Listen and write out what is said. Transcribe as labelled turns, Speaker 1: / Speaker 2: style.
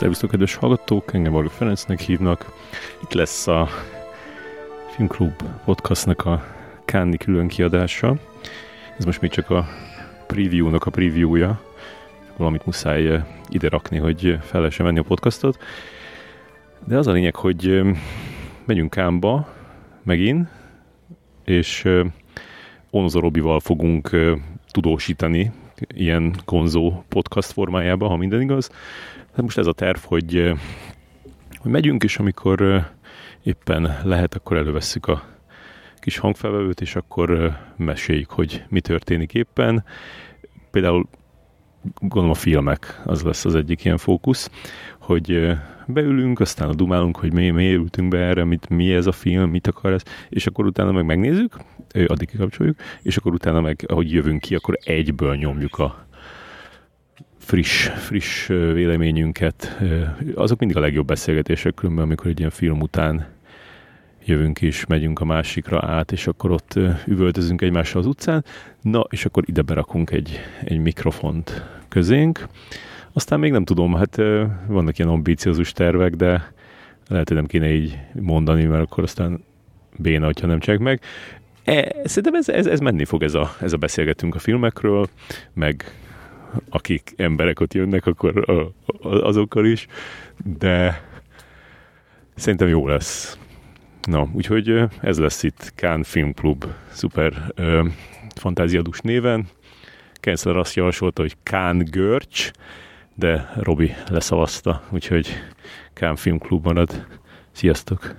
Speaker 1: Szervusztok, kedves hallgatók, engem Varga Ferencnek hívnak. Itt lesz a Filmklub podcastnak a Kánni külön kiadása. Ez most még csak a preview-nak a preview-ja. Valamit muszáj eh, ide rakni, hogy fel lehessen venni a podcastot. De az a lényeg, hogy eh, megyünk Kámba megint, és eh, Onzo Robival fogunk tudósítani ilyen konzó podcast formájában, ha minden igaz. Hát most ez a terv, hogy, hogy megyünk, és amikor éppen lehet, akkor elővesszük a kis hangfelvevőt, és akkor meséljük, hogy mi történik éppen. Például gondolom a filmek, az lesz az egyik ilyen fókusz, hogy beülünk, aztán a dumálunk, hogy mi, miért ültünk be erre, mit, mi ez a film, mit akar ez, és akkor utána meg megnézzük, addig kikapcsoljuk, és akkor utána meg, ahogy jövünk ki, akkor egyből nyomjuk a friss, friss véleményünket. Azok mindig a legjobb beszélgetések, különben, amikor egy ilyen film után jövünk is, megyünk a másikra át, és akkor ott üvöltözünk egymással az utcán, na, és akkor ide berakunk egy, egy mikrofont közénk. Aztán még nem tudom, hát vannak ilyen ambíciózus tervek, de lehet, hogy nem kéne így mondani, mert akkor aztán béna, hogyha nem csinálják meg. E, szerintem ez, ez, ez menni fog ez a, ez a beszélgetünk a filmekről, meg akik emberek ott jönnek, akkor azokkal is, de szerintem jó lesz. Na, úgyhogy ez lesz itt Kán Film Club, szuper ö, fantáziadus néven. Kensler azt javasolta, hogy Kán Görcs, de Robi leszavazta, úgyhogy Kán Film Club marad. Sziasztok!